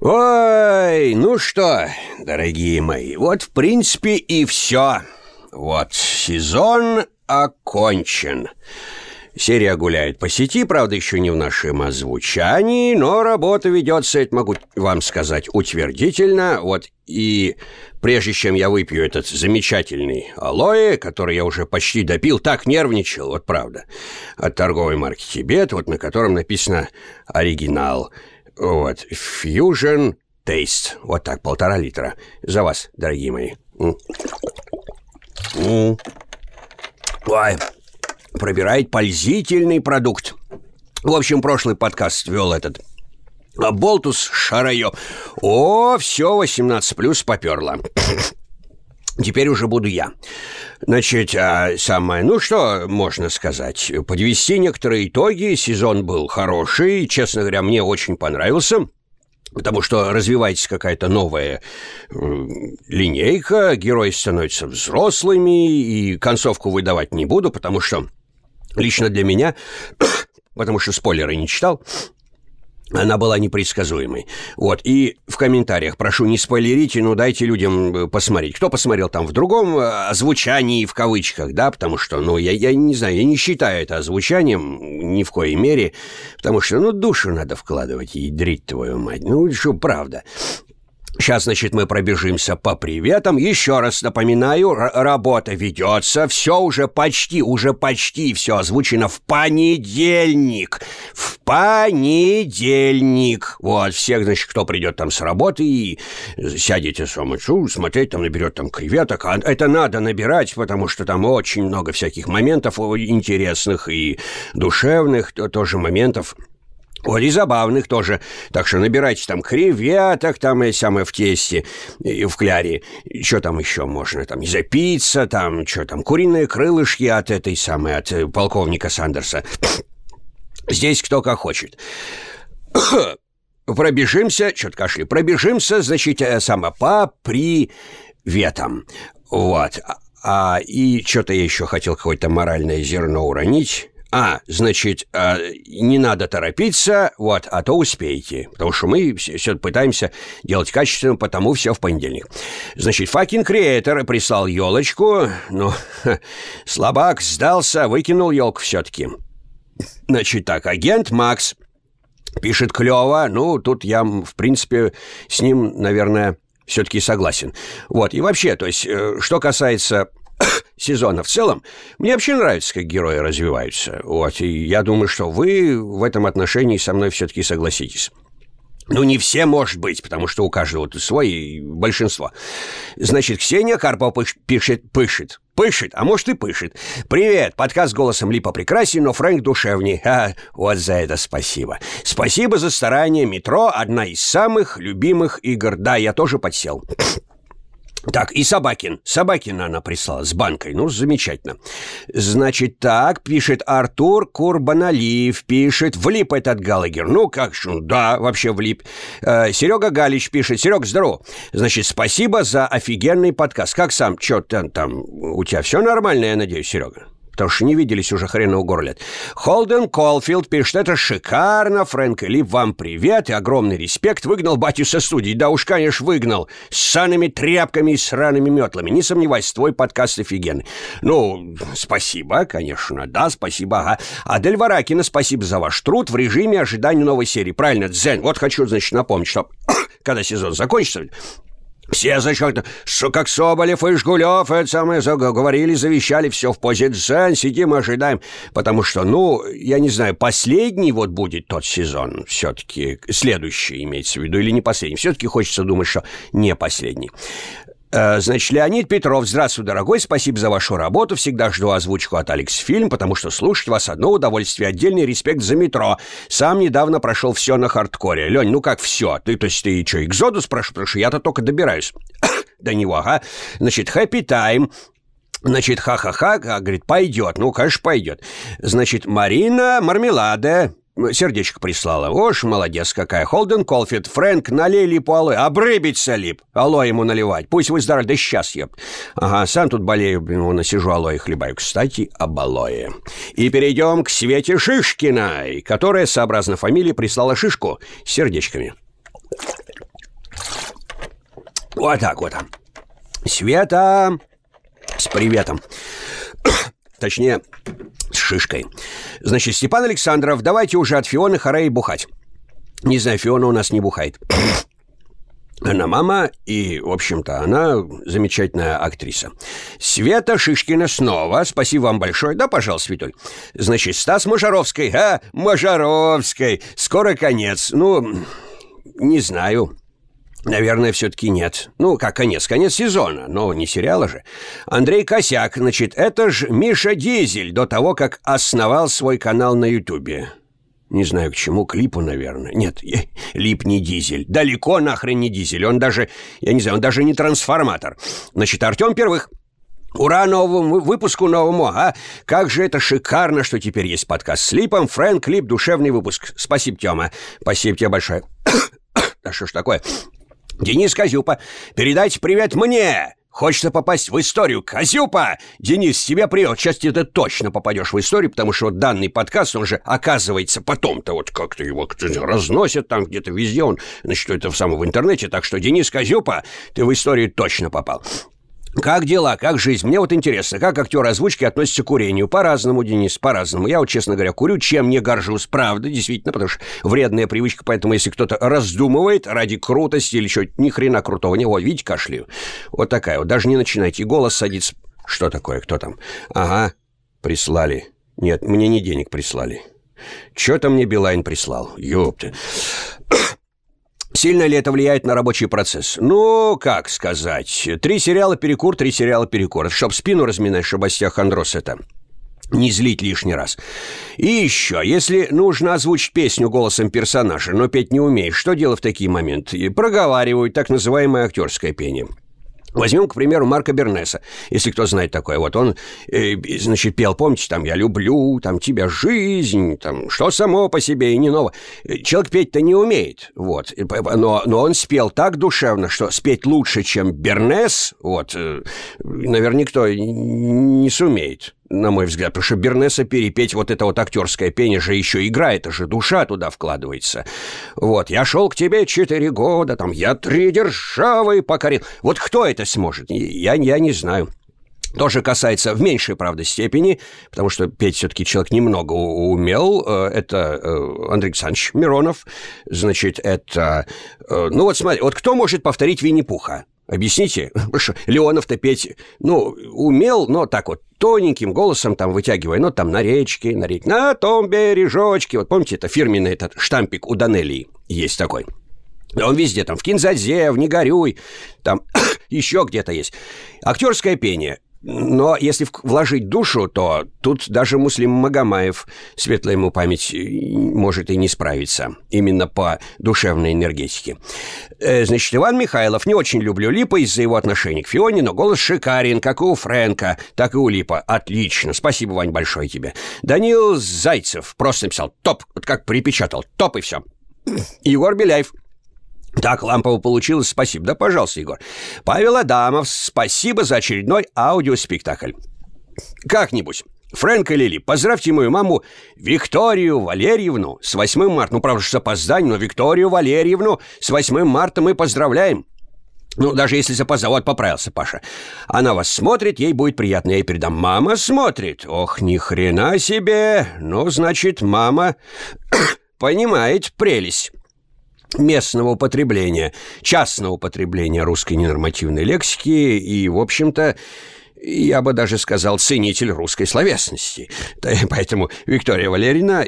Ой, ну что, дорогие мои, вот в принципе и все. Вот, сезон окончен. Серия гуляет по сети, правда, еще не в нашем озвучании, но работа ведется, это могу вам сказать утвердительно. Вот и прежде чем я выпью этот замечательный алоэ, который я уже почти допил, так нервничал, вот правда, от торговой марки Тибет, вот на котором написано «Оригинал». Вот, Fusion Taste. Вот так, полтора литра. За вас, дорогие мои. Ой, пробирает пользительный продукт. В общем, прошлый подкаст вел этот а Болтус Шарайо. О, все, 18 плюс поперло. Теперь уже буду я. Значит, а самое, ну что можно сказать? Подвести некоторые итоги. Сезон был хороший. Честно говоря, мне очень понравился. Потому что развивается какая-то новая э, линейка, герои становятся взрослыми, и концовку выдавать не буду, потому что лично для меня, потому что спойлеры не читал, она была непредсказуемой. Вот, и в комментариях прошу не спойлерите, но дайте людям э, посмотреть. Кто посмотрел там в другом э, озвучании, в кавычках, да, потому что, ну, я, я не знаю, я не считаю это озвучанием ни в коей мере, потому что, ну, душу надо вкладывать, и дрить твою мать. Ну, что, правда. Сейчас, значит, мы пробежимся по приветам. Еще раз напоминаю, работа ведется. Все уже почти, уже почти все озвучено в понедельник. В понедельник. Вот, всех, значит, кто придет там с работы и сядете с Омычу, смотреть, там наберет там креветок. А это надо набирать, потому что там очень много всяких моментов интересных и душевных, тоже моментов вот и забавных тоже. Так что набирайте там креветок, там и самое в тесте, и в кляре. Что там еще можно? Там запиться, там, что там, куриные крылышки от этой самой, от э, полковника Сандерса. Здесь кто как хочет. Пробежимся, что-то кашли, пробежимся, значит, э, само по приветам. Вот. А, и что-то я еще хотел какое-то моральное зерно уронить. А, значит, а, не надо торопиться, вот, а то успеете. Потому что мы все, все пытаемся делать качественно, потому все в понедельник. Значит, факин креатор прислал елочку, но ха, слабак сдался, выкинул елку все-таки. Значит так, агент Макс пишет клево, ну, тут я, в принципе, с ним, наверное, все-таки согласен. Вот, и вообще, то есть, э, что касается сезона в целом, мне вообще нравится, как герои развиваются. Вот, и я думаю, что вы в этом отношении со мной все-таки согласитесь. Ну, не все, может быть, потому что у каждого тут свой, большинство. Значит, Ксения Карпова пишет, пышет, пышет, а может и пышет. Привет, подкаст голосом Липа прекрасен, но Фрэнк душевней. А, вот за это спасибо. Спасибо за старание. Метро – одна из самых любимых игр. Да, я тоже подсел. Так, и Собакин. Собакина она прислала с банкой. Ну, замечательно. Значит, так, пишет Артур Курбаналиев, пишет, влип этот Галагер. Ну, как же, да, вообще влип. Э, Серега Галич пишет, Серег, здорово. Значит, спасибо за офигенный подкаст. Как сам, что там, там, у тебя все нормально, я надеюсь, Серега? Потому что не виделись уже хреново гору лет. Холден Колфилд пишет, это шикарно, Фрэнк и вам привет и огромный респект. Выгнал батю со студии, да уж, конечно, выгнал. С саными тряпками и сраными метлами. Не сомневайся, твой подкаст офигенный. Ну, спасибо, конечно, да, спасибо, ага. А Дель Варакина, спасибо за ваш труд в режиме ожидания новой серии. Правильно, Дзен, вот хочу, значит, напомнить, что когда сезон закончится, все зачем-то, как Соболев и Жгулев, это самое, говорили, завещали, все в позе дзен, сидим ожидаем. Потому что, ну, я не знаю, последний вот будет тот сезон, все-таки следующий имеется в виду, или не последний. Все-таки хочется думать, что не последний. Э, значит, Леонид Петров, здравствуй, дорогой, спасибо за вашу работу, всегда жду озвучку от Алекс Фильм, потому что слушать вас одно удовольствие, отдельный респект за метро. Сам недавно прошел все на хардкоре. Лень, ну как все? Ты, то есть, ты что, Экзодус прошел? Потому что я-то только добираюсь до него, ага. Значит, Happy Time, Значит, ха-ха-ха, говорит, пойдет. Ну, конечно, пойдет. Значит, Марина Мармелада, Сердечко прислала. Ош, молодец какая. Холден Колфит, Фрэнк, налей липу алоэ. Обрыбиться лип. Алоэ ему наливать. Пусть выздоровеет. Да сейчас еп. Ага, сам тут болею, вон, сижу алоэ хлебаю. Кстати, об алоэ. И перейдем к Свете Шишкиной, которая, сообразно фамилии, прислала шишку с сердечками. Вот так вот. Света, с приветом. Точнее, с шишкой. Значит, Степан Александров, давайте уже от Фионы Харей бухать. Не знаю, Фиона у нас не бухает. Она мама, и, в общем-то, она замечательная актриса. Света Шишкина снова. Спасибо вам большое. Да, пожалуйста, Светуль. Значит, Стас Мажаровской. А, Мажаровской. Скоро конец. Ну, не знаю. Наверное, все-таки нет. Ну, как конец, конец сезона, но не сериала же. Андрей Косяк, значит, это ж Миша Дизель до того, как основал свой канал на Ютубе. Не знаю, к чему, клипу, наверное. Нет, лип не дизель. Далеко нахрен не дизель. Он даже, я не знаю, он даже не трансформатор. Значит, Артем Первых. Ура новому выпуску новому, а? Как же это шикарно, что теперь есть подкаст с Липом. Фрэнк Лип, душевный выпуск. Спасибо, Тёма. Спасибо тебе большое. да что ж такое? Денис Козюпа, передайте привет мне! Хочется попасть в историю. Козюпа! Денис, тебе привет. Сейчас ты точно попадешь в историю, потому что вот данный подкаст, он же оказывается потом-то вот как-то его разносят там где-то везде. Он, значит, это в самом интернете. Так что, Денис Козюпа, ты в историю точно попал. Как дела, как жизнь? Мне вот интересно, как актер озвучки относится к курению? По-разному, Денис, по-разному. Я вот, честно говоря, курю, чем не горжусь, правда, действительно, потому что вредная привычка, поэтому если кто-то раздумывает ради крутости или что ни хрена крутого, не, вот, видите, кашляю. Вот такая вот, даже не начинайте, голос садится. Что такое, кто там? Ага, прислали. Нет, мне не денег прислали. Что-то мне Билайн прислал, ёпты. Сильно ли это влияет на рабочий процесс? Ну, как сказать. Три сериала перекур, три сериала перекур. Чтоб спину разминать, чтобы остеохондроз это не злить лишний раз. И еще, если нужно озвучить песню голосом персонажа, но петь не умеешь, что делать в такие моменты? Проговаривают так называемое актерское пение. Возьмем, к примеру, Марка Бернеса, если кто знает такое. Вот он, э, значит, пел, помните, там «Я люблю», там «Тебя жизнь», там «Что само по себе и не ново». Человек петь-то не умеет, вот. Но, но он спел так душевно, что спеть лучше, чем Бернес, вот, э, наверное, никто не сумеет на мой взгляд, потому что Бернеса перепеть вот это вот актерское пение же еще игра, это же душа туда вкладывается. Вот, я шел к тебе четыре года, там, я три державы покорил. Вот кто это сможет? Я, я не знаю. Тоже касается в меньшей, правда, степени, потому что петь все-таки человек немного умел. Э, это э, Андрей Александрович Миронов. Значит, это... Э, ну вот смотри, вот кто может повторить Винни-Пуха? Объясните, Леонов-то петь, ну, умел, но так вот тоненьким голосом там вытягивая, ну, там на речке, на речке, на том бережочке. Вот помните, это фирменный этот штампик у Данелии есть такой. Он везде, там, в Кинзазе, в Не горюй, там еще где-то есть. Актерское пение. Но если вложить душу, то тут даже Муслим Магомаев, светлая ему память, может и не справиться. Именно по душевной энергетике. Э, значит, Иван Михайлов. Не очень люблю Липа из-за его отношений к Фионе, но голос шикарен, как и у Фрэнка, так и у Липа. Отлично. Спасибо, Вань, большое тебе. Данил Зайцев просто написал топ, вот как припечатал. Топ и все. Егор Беляев. Так, лампово получилось, спасибо. Да, пожалуйста, Егор. Павел Адамов, спасибо за очередной аудиоспектакль. Как-нибудь. Фрэнк и Лили, поздравьте мою маму Викторию Валерьевну с 8 марта. Ну, правда, с опозданием, но Викторию Валерьевну с 8 марта мы поздравляем. Ну, даже если запоздал, вот поправился Паша. Она вас смотрит, ей будет приятно. Я ей передам. Мама смотрит. Ох, ни хрена себе. Ну, значит, мама понимает прелесть местного употребления, частного употребления русской ненормативной лексики и, в общем-то, я бы даже сказал, ценитель русской словесности. Поэтому, Виктория Валерьевна,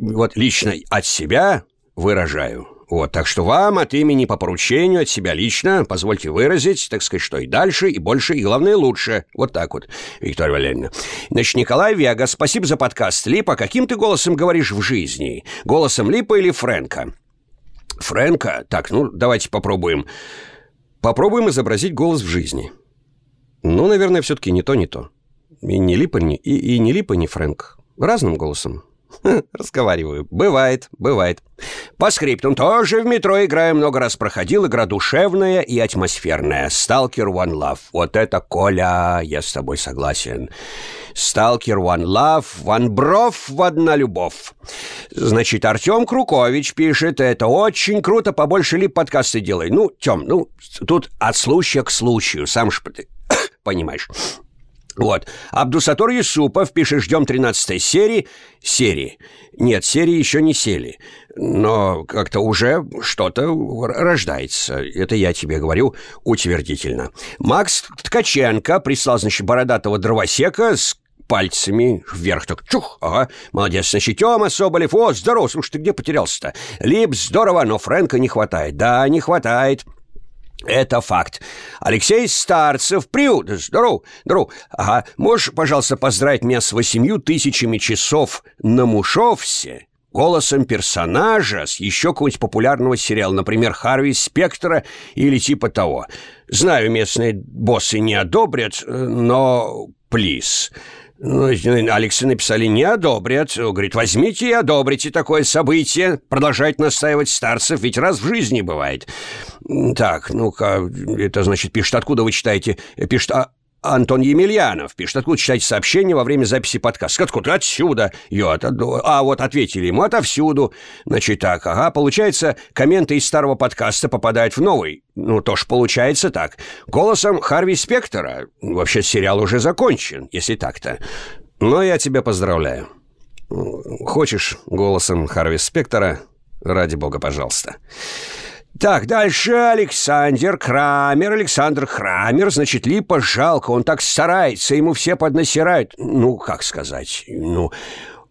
вот лично от себя выражаю. Вот, так что вам от имени по поручению, от себя лично, позвольте выразить, так сказать, что и дальше, и больше, и главное, лучше. Вот так вот, Виктория Валерьевна. Значит, Николай Вега, спасибо за подкаст. Липа, каким ты голосом говоришь в жизни? Голосом Липа или Фрэнка? Фрэнка? Так, ну, давайте попробуем. Попробуем изобразить голос в жизни. Ну, наверное, все-таки не то, не то. И не Липа, не, и, и не Липа, не Фрэнк. Разным голосом. Разговариваю. Бывает, бывает. По скриптам тоже в метро играю, много раз проходил. Игра душевная и атмосферная. Сталкер One Love. Вот это, Коля, я с тобой согласен. Сталкер One Love, One Бров, одна любовь. Значит, Артем Крукович пишет, это очень круто, побольше ли подкасты делай. Ну, Тем, ну, тут от случая к случаю, сам ж понимаешь. Вот. Абдусатор Юсупов пишет, ждем 13 серии. Серии. Нет, серии еще не сели. Но как-то уже что-то рождается. Это я тебе говорю утвердительно. Макс Ткаченко прислал, значит, бородатого дровосека с пальцами вверх так чух, ага, молодец, значит, Тёма Соболев, о, здорово, слушай, ты где потерялся-то? Лип, здорово, но Фрэнка не хватает, да, не хватает. Это факт. Алексей Старцев, приют, здоров, здоров. Ага, можешь, пожалуйста, поздравить меня с восемью тысячами часов на Мушовсе? Голосом персонажа с еще какого-нибудь популярного сериала, например, Харви Спектра или типа того. Знаю, местные боссы не одобрят, но... Плиз. Ну, Алексы написали «не одобрят». Говорит, возьмите и одобрите такое событие. Продолжать настаивать старцев, ведь раз в жизни бывает. Так, ну-ка, это значит, пишет, откуда вы читаете? Пишет, а, Антон Емельянов пишет, откуда читать сообщения во время записи подкаста? Откуда? Отсюда. Йо, от, а вот ответили ему, отовсюду. Значит так, ага, получается, комменты из старого подкаста попадают в новый. Ну, то ж получается так. Голосом Харви Спектора. Вообще сериал уже закончен, если так-то. Но я тебя поздравляю. Хочешь голосом Харви Спектора? Ради бога, пожалуйста. Так, дальше Александр Крамер, Александр Крамер, значит, Липа жалко, он так старается, ему все поднасирают. Ну, как сказать, ну,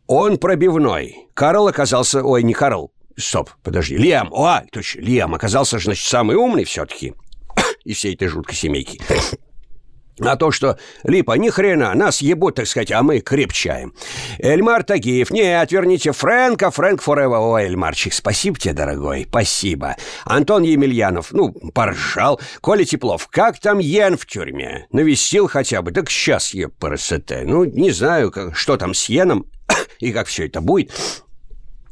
он пробивной. Карл оказался, ой, не Карл, стоп, подожди, Лиам, о, точно, Лиам оказался, значит, самый умный все-таки из всей этой жуткой семейки. А то, что Липа, ни хрена, нас ебут, так сказать, а мы крепчаем. Эльмар Тагиев, не, отверните Фрэнка, Фрэнк Форева. О, Эльмарчик, спасибо тебе, дорогой, спасибо. Антон Емельянов, ну, поржал. Коля Теплов, как там Йен в тюрьме? Навестил хотя бы, так сейчас я ПРСТ. Ну, не знаю, как, что там с Йеном и как все это будет.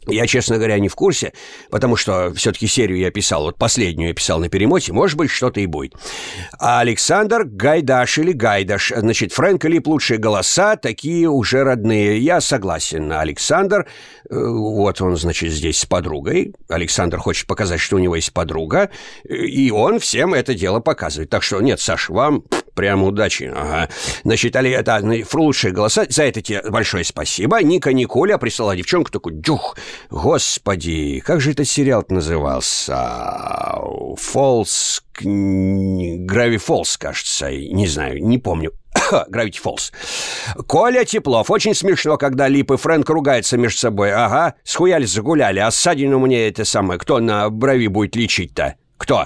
Я, честно говоря, не в курсе, потому что все-таки серию я писал, вот последнюю я писал на перемоте, может быть, что-то и будет. А Александр Гайдаш или Гайдаш, значит, Фрэнк Лип лучшие голоса, такие уже родные. Я согласен, Александр, э, вот он, значит, здесь с подругой. Александр хочет показать, что у него есть подруга, и он всем это дело показывает. Так что, нет, Саш, вам Прямо удачи. Ага. Значит, Али, это лучшие голоса. За это тебе большое спасибо. Ника Николя прислала девчонку такой, дюх, господи, как же этот сериал назывался? Фолс... Грави Фолс, кажется. Не знаю, не помню. Гравити Фолс. Коля Теплов. Очень смешно, когда Лип и Фрэнк ругаются между собой. Ага, схуяли, загуляли. А ссадину мне это самое. Кто на брови будет лечить-то? Кто?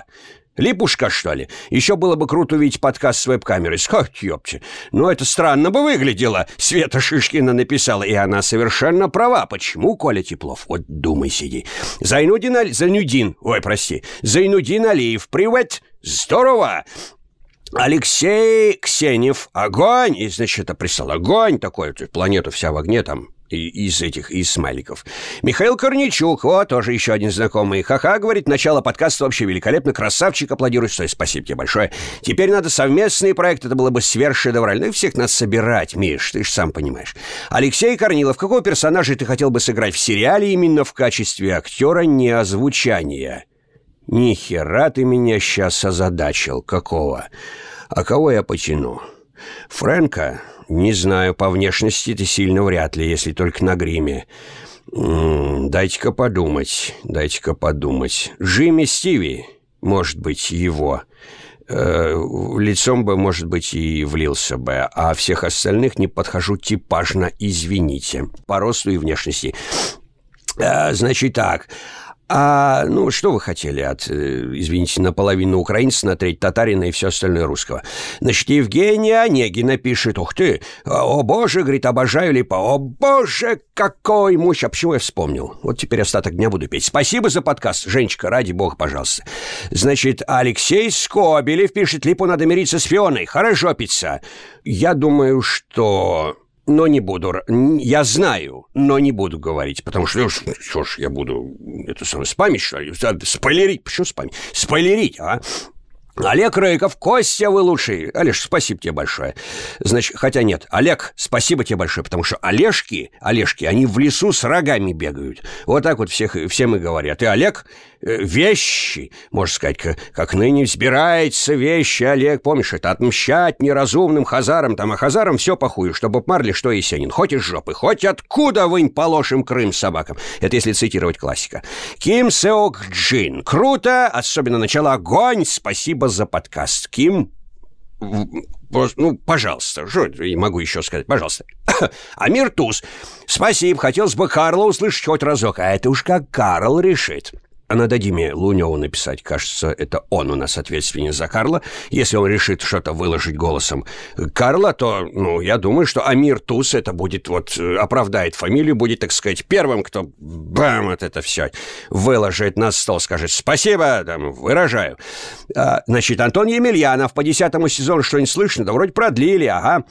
Липушка, что ли? Еще было бы круто увидеть подкаст с веб-камерой. Ах, ёпте. Ну, это странно бы выглядело. Света Шишкина написала, и она совершенно права. Почему, Коля Теплов? Вот думай, сиди. Зайнудин Али... Зайнудин. Ой, прости. Зайнудин Алиев. Привет. Здорово. Алексей Ксенев. Огонь. И, значит, это прислал огонь такой. Планету вся в огне там из этих, из смайликов. Михаил Корничук, вот, тоже еще один знакомый. Ха-ха, говорит, начало подкаста вообще великолепно, красавчик, аплодирую, стой, спасибо тебе большое. Теперь надо совместный проект, это было бы сверхшедеврально. И всех нас собирать, Миш, ты же сам понимаешь. Алексей Корнилов, какого персонажа ты хотел бы сыграть в сериале именно в качестве актера не озвучания? Ни хера ты меня сейчас озадачил, какого? А кого я потяну? Фрэнка? Не знаю, по внешности ты сильно вряд ли, если только на гриме. Дайте-ка подумать, дайте-ка подумать. Джимми Стиви, может быть, его. Э, лицом бы, может быть, и влился бы, а всех остальных не подхожу типажно, извините, по росту и внешности. Э, значит так, а, ну, что вы хотели от, э, извините, наполовину украинца, на треть татарина и все остальное русского? Значит, Евгения Онегина пишет, ух ты, о боже, говорит, обожаю Липа, о боже, какой мощь, а почему я вспомнил? Вот теперь остаток дня буду петь. Спасибо за подкаст, Женечка, ради бога, пожалуйста. Значит, Алексей Скобелев пишет, Липу надо мириться с Фионой, хорошо пицца. Я думаю, что но не буду. Я знаю, но не буду говорить, потому что, ну, что ж, я буду, это самое, спамить, что ли? Спойлерить, почему спамить? Спойлерить, а? Олег Рыков, Костя, вы лучший. Олеж, спасибо тебе большое. Значит, хотя нет, Олег, спасибо тебе большое, потому что Олежки, Олежки, они в лесу с рогами бегают. Вот так вот всех, всем и говорят. И Олег вещи, можно сказать, как, как ныне взбирается вещи, Олег, помнишь, это отмщать неразумным хазарам, там, а хазарам все похую, чтобы Марли что Есенин, хоть из жопы, хоть откуда вынь положим Крым собакам. Это если цитировать классика. Ким Сеок Джин. Круто, особенно начало огонь, спасибо за подкаст. Ким, ну, пожалуйста, что я могу еще сказать, пожалуйста. Амир Туз, спасибо, хотелось бы Карла услышать хоть разок, а это уж как Карл решит. А надо Диме Луневу написать. Кажется, это он у нас ответственен за Карла. Если он решит что-то выложить голосом Карла, то, ну, я думаю, что Амир Туз это будет вот, э, оправдает фамилию, будет, так сказать, первым, кто, бам, вот это все выложит на стол, скажет «спасибо», там, выражаю. А, значит, Антон Емельянов по десятому сезону что-нибудь слышно? Да вроде продлили, ага.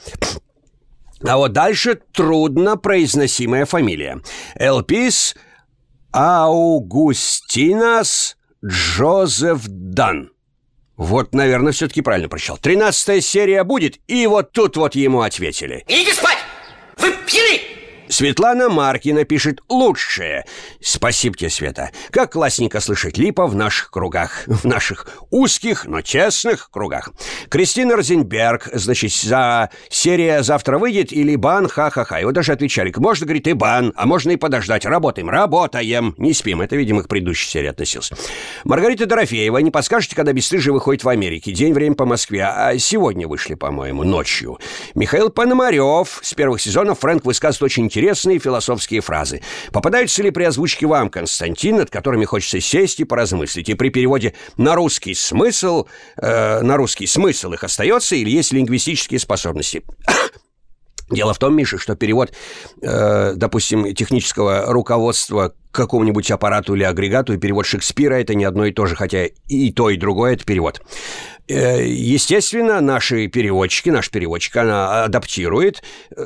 А вот дальше трудно произносимая фамилия. Элпис... Аугустинас Джозеф Дан. Вот, наверное, все-таки правильно прочитал. Тринадцатая серия будет, и вот тут вот ему ответили. Идите спать! Вы пьяны! Светлана Маркина пишет «Лучшее». Спасибо тебе, Света. Как классненько слышать Липа в наших кругах. В наших узких, но честных кругах. Кристина Розенберг, значит, за серия завтра выйдет или бан, ха-ха-ха. Его даже отвечали, можно, говорит, и бан, а можно и подождать. Работаем, работаем, не спим. Это, видимо, к предыдущей серии относился. Маргарита Дорофеева, не подскажете, когда «Бесстыжие» выходит в Америке? День, время по Москве. А сегодня вышли, по-моему, ночью. Михаил Пономарев. С первых сезонов Фрэнк высказывает очень интересно интересные философские фразы. Попадаются ли при озвучке вам, Константин, над которыми хочется сесть и поразмыслить? И при переводе на русский смысл, э, на русский смысл их остается или есть лингвистические способности? Дело в том, Миша, что перевод, э, допустим, технического руководства к какому-нибудь аппарату или агрегату и перевод Шекспира – это не одно и то же, хотя и то, и другое – это перевод. Э, естественно, наши переводчики, наш переводчик, она адаптирует э,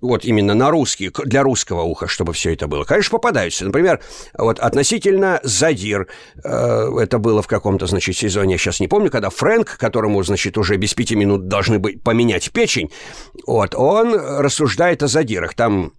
вот именно на русский, для русского уха, чтобы все это было. Конечно, попадаются. Например, вот относительно «Задир», э, это было в каком-то, значит, сезоне, я сейчас не помню, когда Фрэнк, которому, значит, уже без пяти минут должны быть поменять печень, вот, он рассуждает о задирах. Там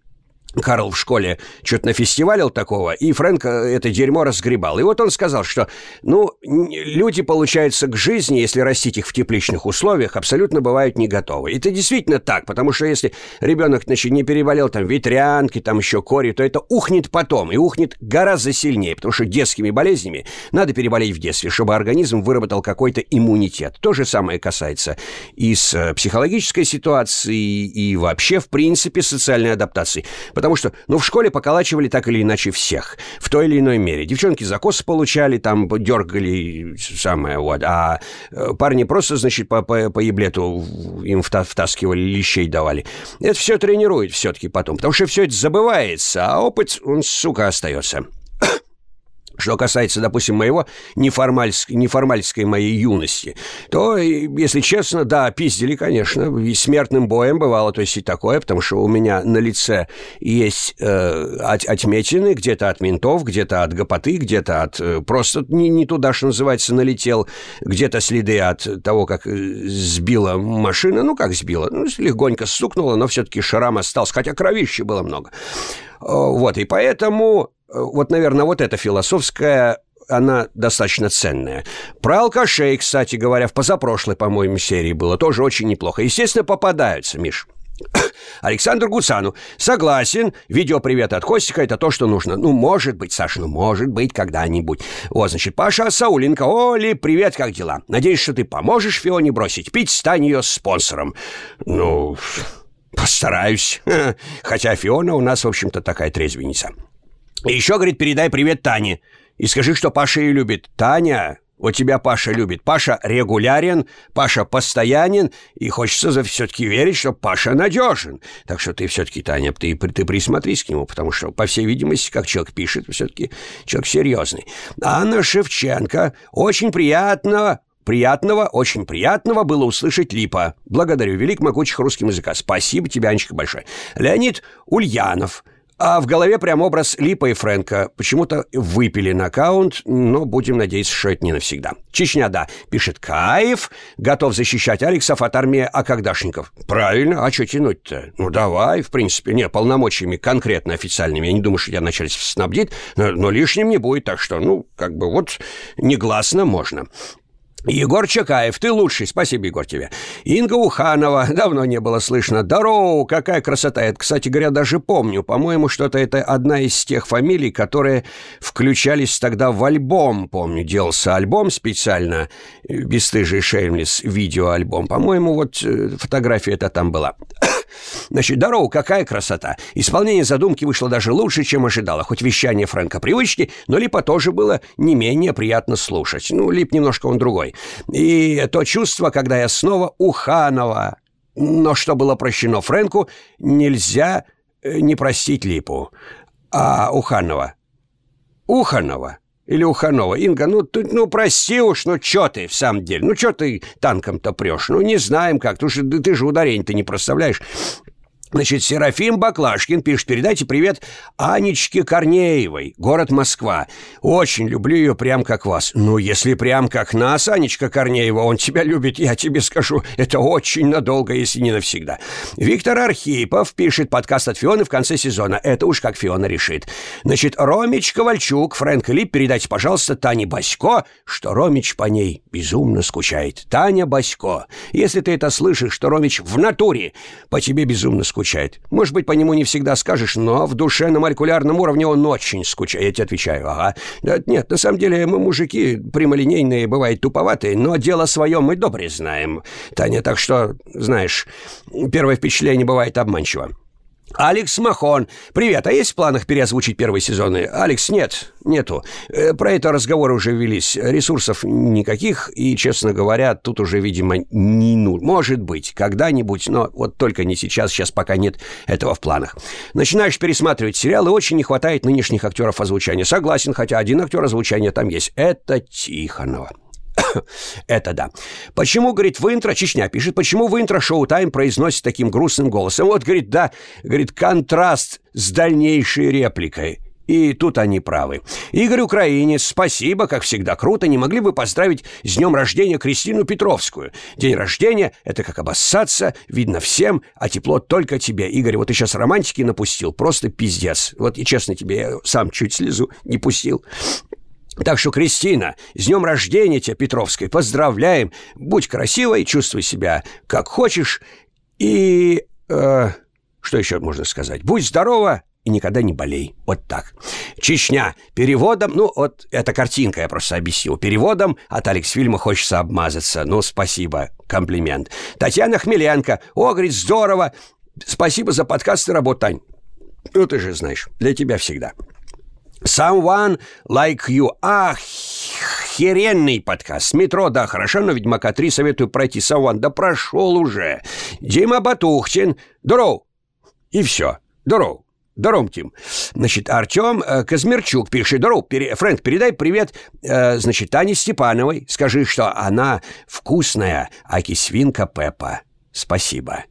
Карл в школе что-то нафестивалил такого, и Фрэнк э, это дерьмо разгребал. И вот он сказал, что, ну, люди, получается, к жизни, если растить их в тепличных условиях, абсолютно бывают не готовы. И это действительно так, потому что если ребенок, значит, не переболел там ветрянки, там еще кори, то это ухнет потом, и ухнет гораздо сильнее, потому что детскими болезнями надо переболеть в детстве, чтобы организм выработал какой-то иммунитет. То же самое касается и с э, психологической ситуации, и вообще, в принципе, социальной адаптации. Потому что, ну, в школе поколачивали так или иначе всех, в той или иной мере. Девчонки закосы получали, там, дергали, самое, вот. А э, парни просто, значит, по, по, по еблету им втаскивали, лещей давали. Это все тренирует все-таки потом, потому что все это забывается, а опыт, он, сука, остается. Что касается, допустим, моего неформальской, неформальской моей юности, то, если честно, да, пиздили, конечно, и смертным боем бывало, то есть и такое, потому что у меня на лице есть э, от, отметины где-то от ментов, где-то от гопоты, где-то от э, просто не, не туда, что называется, налетел, где-то следы от того, как э, сбила машина, ну, как сбила, ну, легонько стукнула, но все-таки шрам остался, хотя кровища было много. Вот, и поэтому вот, наверное, вот эта философская она достаточно ценная. Про алкашей, кстати говоря, в позапрошлой, по-моему, серии было тоже очень неплохо. Естественно, попадаются, Миш. Александр Гуцану. Согласен. Видео привет от Костика это то, что нужно. Ну, может быть, Саша, ну, может быть, когда-нибудь. Вот, значит, Паша Сауленко. Оли, привет, как дела? Надеюсь, что ты поможешь Фионе бросить пить, стань ее спонсором. Ну, постараюсь. Хотя Фиона у нас, в общем-то, такая трезвенница. И еще, говорит, передай привет Тане. И скажи, что Паша ее любит. Таня, вот тебя Паша любит. Паша регулярен, Паша постоянен, и хочется все-таки верить, что Паша надежен. Так что ты все-таки, Таня, ты, ты присмотрись к нему, потому что, по всей видимости, как человек пишет, все-таки человек серьезный. Анна Шевченко, очень приятно приятного, очень приятного было услышать Липа. Благодарю велик могучих русским языка. Спасибо тебе, Анечка, большое. Леонид Ульянов – а в голове прям образ Липа и Фрэнка. Почему-то выпили на аккаунт, но будем надеяться, что это не навсегда. Чечня, да, пишет Каев, готов защищать Алексов от армии акагдашников. Правильно, а что тянуть-то? Ну давай, в принципе, не, полномочиями конкретно официальными. Я не думаю, что я начальство снабдит, но, но лишним не будет, так что, ну, как бы вот негласно можно. Егор Чакаев, ты лучший, спасибо, Егор, тебе. Инга Уханова, давно не было слышно. Здорово, какая красота. Это, кстати говоря, даже помню. По-моему, что-то это одна из тех фамилий, которые включались тогда в альбом. Помню, делался альбом специально, бесстыжий Shameless, видеоальбом. По-моему, вот э, фотография это там была. Значит, здорово, какая красота. Исполнение задумки вышло даже лучше, чем ожидала. Хоть вещание Фрэнка привычней, но Липа тоже было не менее приятно слушать. Ну, Лип немножко он другой. И то чувство, когда я снова у Ханова. Но что было прощено Фрэнку, нельзя э, не простить Липу. А у Ханова? У Ханова? Или Уханова. Инга, ну ты, ну прости уж, ну чё ты в самом деле? Ну чё ты танком-то прёшь? Ну не знаем как, ты же, ты же ударение-то не проставляешь. Значит, Серафим Баклашкин пишет, передайте привет Анечке Корнеевой, город Москва. Очень люблю ее прям как вас. Ну, если прям как нас, Анечка Корнеева, он тебя любит, я тебе скажу, это очень надолго, если не навсегда. Виктор Архипов пишет подкаст от Фионы в конце сезона. Это уж как Фиона решит. Значит, Ромич Ковальчук, Фрэнк Лип, передайте, пожалуйста, Тане Басько, что Ромич по ней безумно скучает. Таня Басько, если ты это слышишь, что Ромич в натуре по тебе безумно скучает, скучает. Может быть, по нему не всегда скажешь, но в душе на молекулярном уровне он очень скучает. Я тебе отвечаю, ага. Нет, на самом деле мы, мужики, прямолинейные, бывает туповатые, но дело свое мы добре знаем, Таня, так что, знаешь, первое впечатление бывает обманчиво. Алекс Махон. Привет, а есть в планах переозвучить первые сезоны? Алекс, нет, нету. Э, про это разговоры уже велись. Ресурсов никаких, и, честно говоря, тут уже, видимо, не ну. Может быть, когда-нибудь, но вот только не сейчас, сейчас пока нет этого в планах. Начинаешь пересматривать сериалы, очень не хватает нынешних актеров озвучания. Согласен, хотя один актер озвучания там есть. Это Тихонова. Это да. Почему, говорит, в интро, Чечня пишет, почему в интро Шоу Тайм произносит таким грустным голосом? Вот, говорит, да, говорит, контраст с дальнейшей репликой. И тут они правы. Игорь Украинец, спасибо, как всегда круто. Не могли бы поздравить с днем рождения Кристину Петровскую? День рождения — это как обоссаться, видно всем, а тепло только тебе. Игорь, вот ты сейчас романтики напустил, просто пиздец. Вот и честно тебе, я сам чуть слезу не пустил. Так что, Кристина, с днем рождения тебя, Петровской, поздравляем. Будь красивой, чувствуй себя как хочешь. И... Э, что еще можно сказать? Будь здорова и никогда не болей. Вот так. Чечня. Переводом, ну, вот эта картинка я просто объяснил. Переводом от Алекс фильма хочется обмазаться. Ну, спасибо, комплимент. Татьяна Хмеленко. О, говорит, здорово. Спасибо за подкаст и работу, Тань. Ну, ты же знаешь, для тебя всегда. Someone Like You. Ах, херенный подкаст. метро, да, хорошо, но Ведьмака 3 советую пройти. Someone, да прошел уже. Дима Батухтин. Здоров. И все. Здоров. Здоров, Тим. Значит, Артем э, Казмерчук пишет. Здоров, пере... Фрэнк, передай привет, э, значит, Тане Степановой. Скажи, что она вкусная, аки свинка Пеппа. Спасибо.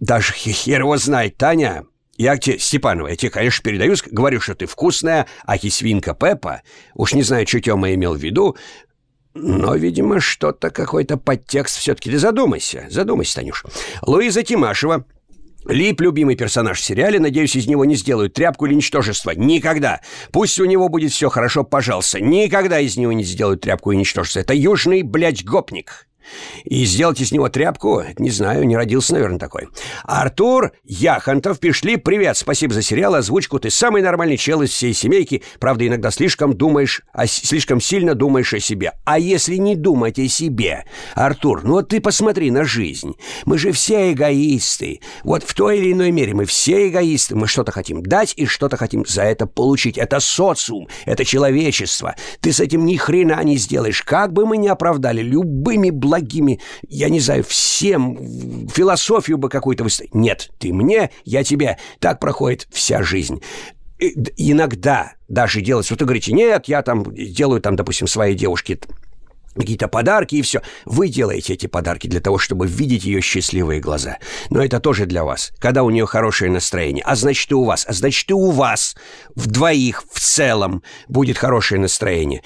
Даже хер его знает, Таня. Я тебе, Степанова, я тебе, конечно, передаю, говорю, что ты вкусная, а свинка Пеппа, уж не знаю, что Тёма имел в виду, но, видимо, что-то, какой-то подтекст все-таки. Ты задумайся, задумайся, Танюш. Луиза Тимашева, Лип – любимый персонаж в сериале. Надеюсь, из него не сделают тряпку или ничтожество. Никогда. Пусть у него будет все хорошо, пожалуйста. Никогда из него не сделают тряпку и ничтожество. Это южный, блядь, гопник. И сделать из него тряпку, не знаю, не родился, наверное, такой. Артур Яхонтов, пишли привет, спасибо за сериал, озвучку, ты самый нормальный чел из всей семейки, правда, иногда слишком думаешь, о, слишком сильно думаешь о себе. А если не думать о себе, Артур, ну вот ты посмотри на жизнь. Мы же все эгоисты. Вот в той или иной мере мы все эгоисты. Мы что-то хотим дать и что-то хотим за это получить. Это социум, это человечество. Ты с этим ни хрена не сделаешь. Как бы мы ни оправдали любыми благами благими, я не знаю, всем философию бы какую-то выставить. Нет, ты мне, я тебе. Так проходит вся жизнь иногда даже делать, вот вы говорите, нет, я там делаю там, допустим, своей девушке какие-то подарки и все. Вы делаете эти подарки для того, чтобы видеть ее счастливые глаза. Но это тоже для вас, когда у нее хорошее настроение. А значит и у вас, а значит и у вас в двоих в целом будет хорошее настроение.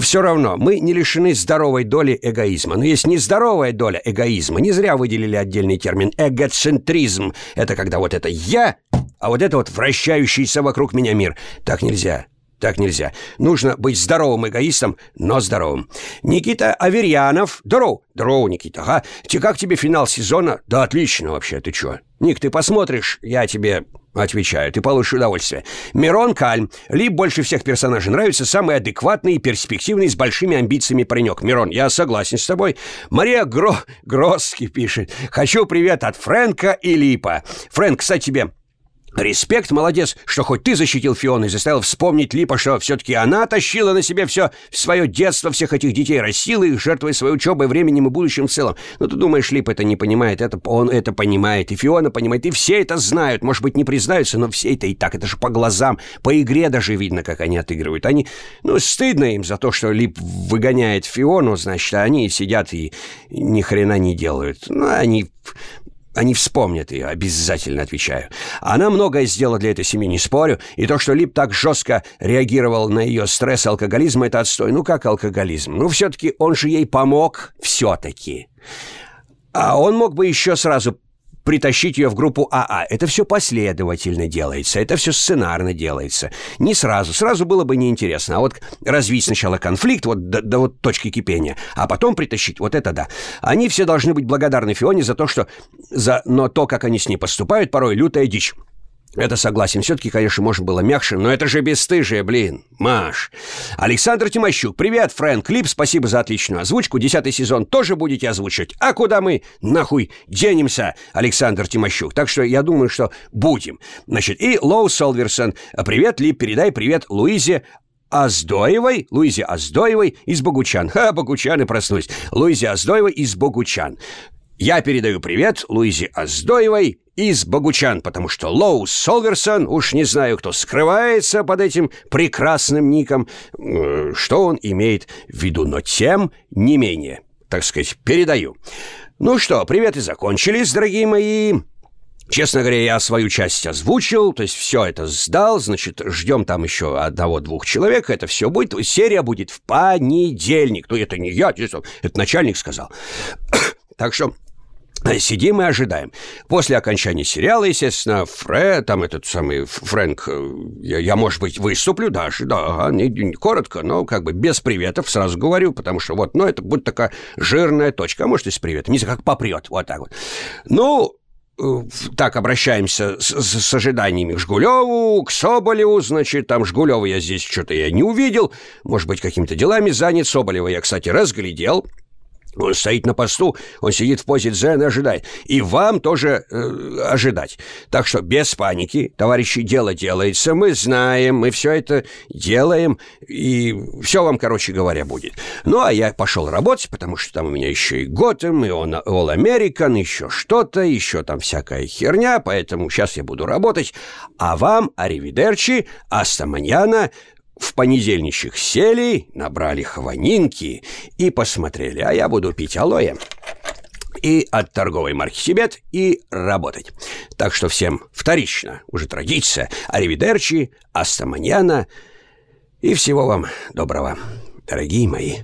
Все равно мы не лишены здоровой доли эгоизма. Но есть нездоровая доля эгоизма. Не зря выделили отдельный термин эгоцентризм. Это когда вот это «я», а вот это вот вращающийся вокруг меня мир. Так нельзя. Так нельзя. Нужно быть здоровым эгоистом, но здоровым. Никита Аверьянов. Здорово. Здорово, Никита. Ага. Те, как тебе финал сезона? Да отлично вообще. Ты чё? Ник, ты посмотришь, я тебе Отвечаю, ты получишь удовольствие. Мирон Кальм. Либо больше всех персонажей нравится самый адекватный и перспективный с большими амбициями паренек. Мирон, я согласен с тобой. Мария Гро... Гросски пишет. Хочу привет от Фрэнка и Липа. Фрэнк, кстати, тебе Респект, молодец, что хоть ты защитил Фиону и заставил вспомнить Липа, что все-таки она тащила на себе все свое детство всех этих детей, растила их, жертвуя своей учебой, временем и будущим в целом. Но ты думаешь, Лип это не понимает, это он это понимает, и Фиона понимает, и все это знают. Может быть, не признаются, но все это и так, это же по глазам, по игре даже видно, как они отыгрывают. Они, ну, стыдно им за то, что Лип выгоняет Фиону, значит, а они сидят и ни хрена не делают. Ну, они они вспомнят ее, обязательно отвечаю. Она многое сделала для этой семьи, не спорю. И то, что Лип так жестко реагировал на ее стресс и алкоголизм, это отстой. Ну, как алкоголизм? Ну, все-таки он же ей помог, все-таки. А он мог бы еще сразу притащить ее в группу АА. Это все последовательно делается, это все сценарно делается. Не сразу, сразу было бы неинтересно. А вот развить сначала конфликт вот до, до вот точки кипения, а потом притащить, вот это да. Они все должны быть благодарны Фионе за то, что... За, но то, как они с ней поступают, порой лютая дичь. Это согласен. Все-таки, конечно, можно было мягче, но это же бесстыжие, блин. Маш. Александр Тимощук. Привет, Фрэнк. Клип, спасибо за отличную озвучку. Десятый сезон тоже будете озвучивать. А куда мы, нахуй, денемся, Александр Тимощук? Так что я думаю, что будем. Значит, и Лоу Солверсон. Привет, Лип, передай привет Луизе Аздоевой, Луизе Аздоевой из Богучан. Ха, Богучаны проснулись. Луизе Аздоевой из Богучан. Я передаю привет Луизе Аздоевой из Богучан, потому что Лоу Солверсон, уж не знаю, кто скрывается под этим прекрасным ником, э, что он имеет в виду, но тем не менее, так сказать, передаю. Ну что, приветы закончились, дорогие мои. Честно говоря, я свою часть озвучил, то есть все это сдал, значит, ждем там еще одного-двух человек, это все будет, серия будет в понедельник. Ну, это не я, это начальник сказал. Так что Сидим и ожидаем. После окончания сериала, естественно, Фред, там этот самый Фрэнк, э, я, я может быть, выступлю даже, да, не, не коротко, но как бы без приветов сразу говорю, потому что вот, ну, это будет такая жирная точка, а может и с приветом, не знаю, как попрет, вот так вот. Ну, э, так обращаемся с, с, с ожиданиями к Жгулеву, к Соболеву, значит, там Жгулева я здесь что-то я не увидел, может быть, какими-то делами занят, Соболева я, кстати, разглядел, он стоит на посту, он сидит в позе дзен и ожидает. И вам тоже э, ожидать. Так что без паники, товарищи, дело делается. Мы знаем, мы все это делаем, и все вам, короче говоря, будет. Ну, а я пошел работать, потому что там у меня еще и Готэм, и All American, еще что-то, еще там всякая херня, поэтому сейчас я буду работать. А вам, аривидерчи, астаманьяна, в понедельничек сели, набрали хванинки и посмотрели, а я буду пить алоэ и от торговой марки Сибет и работать. Так что всем вторично, уже традиция, аривидерчи, астаманьяна. И всего вам доброго, дорогие мои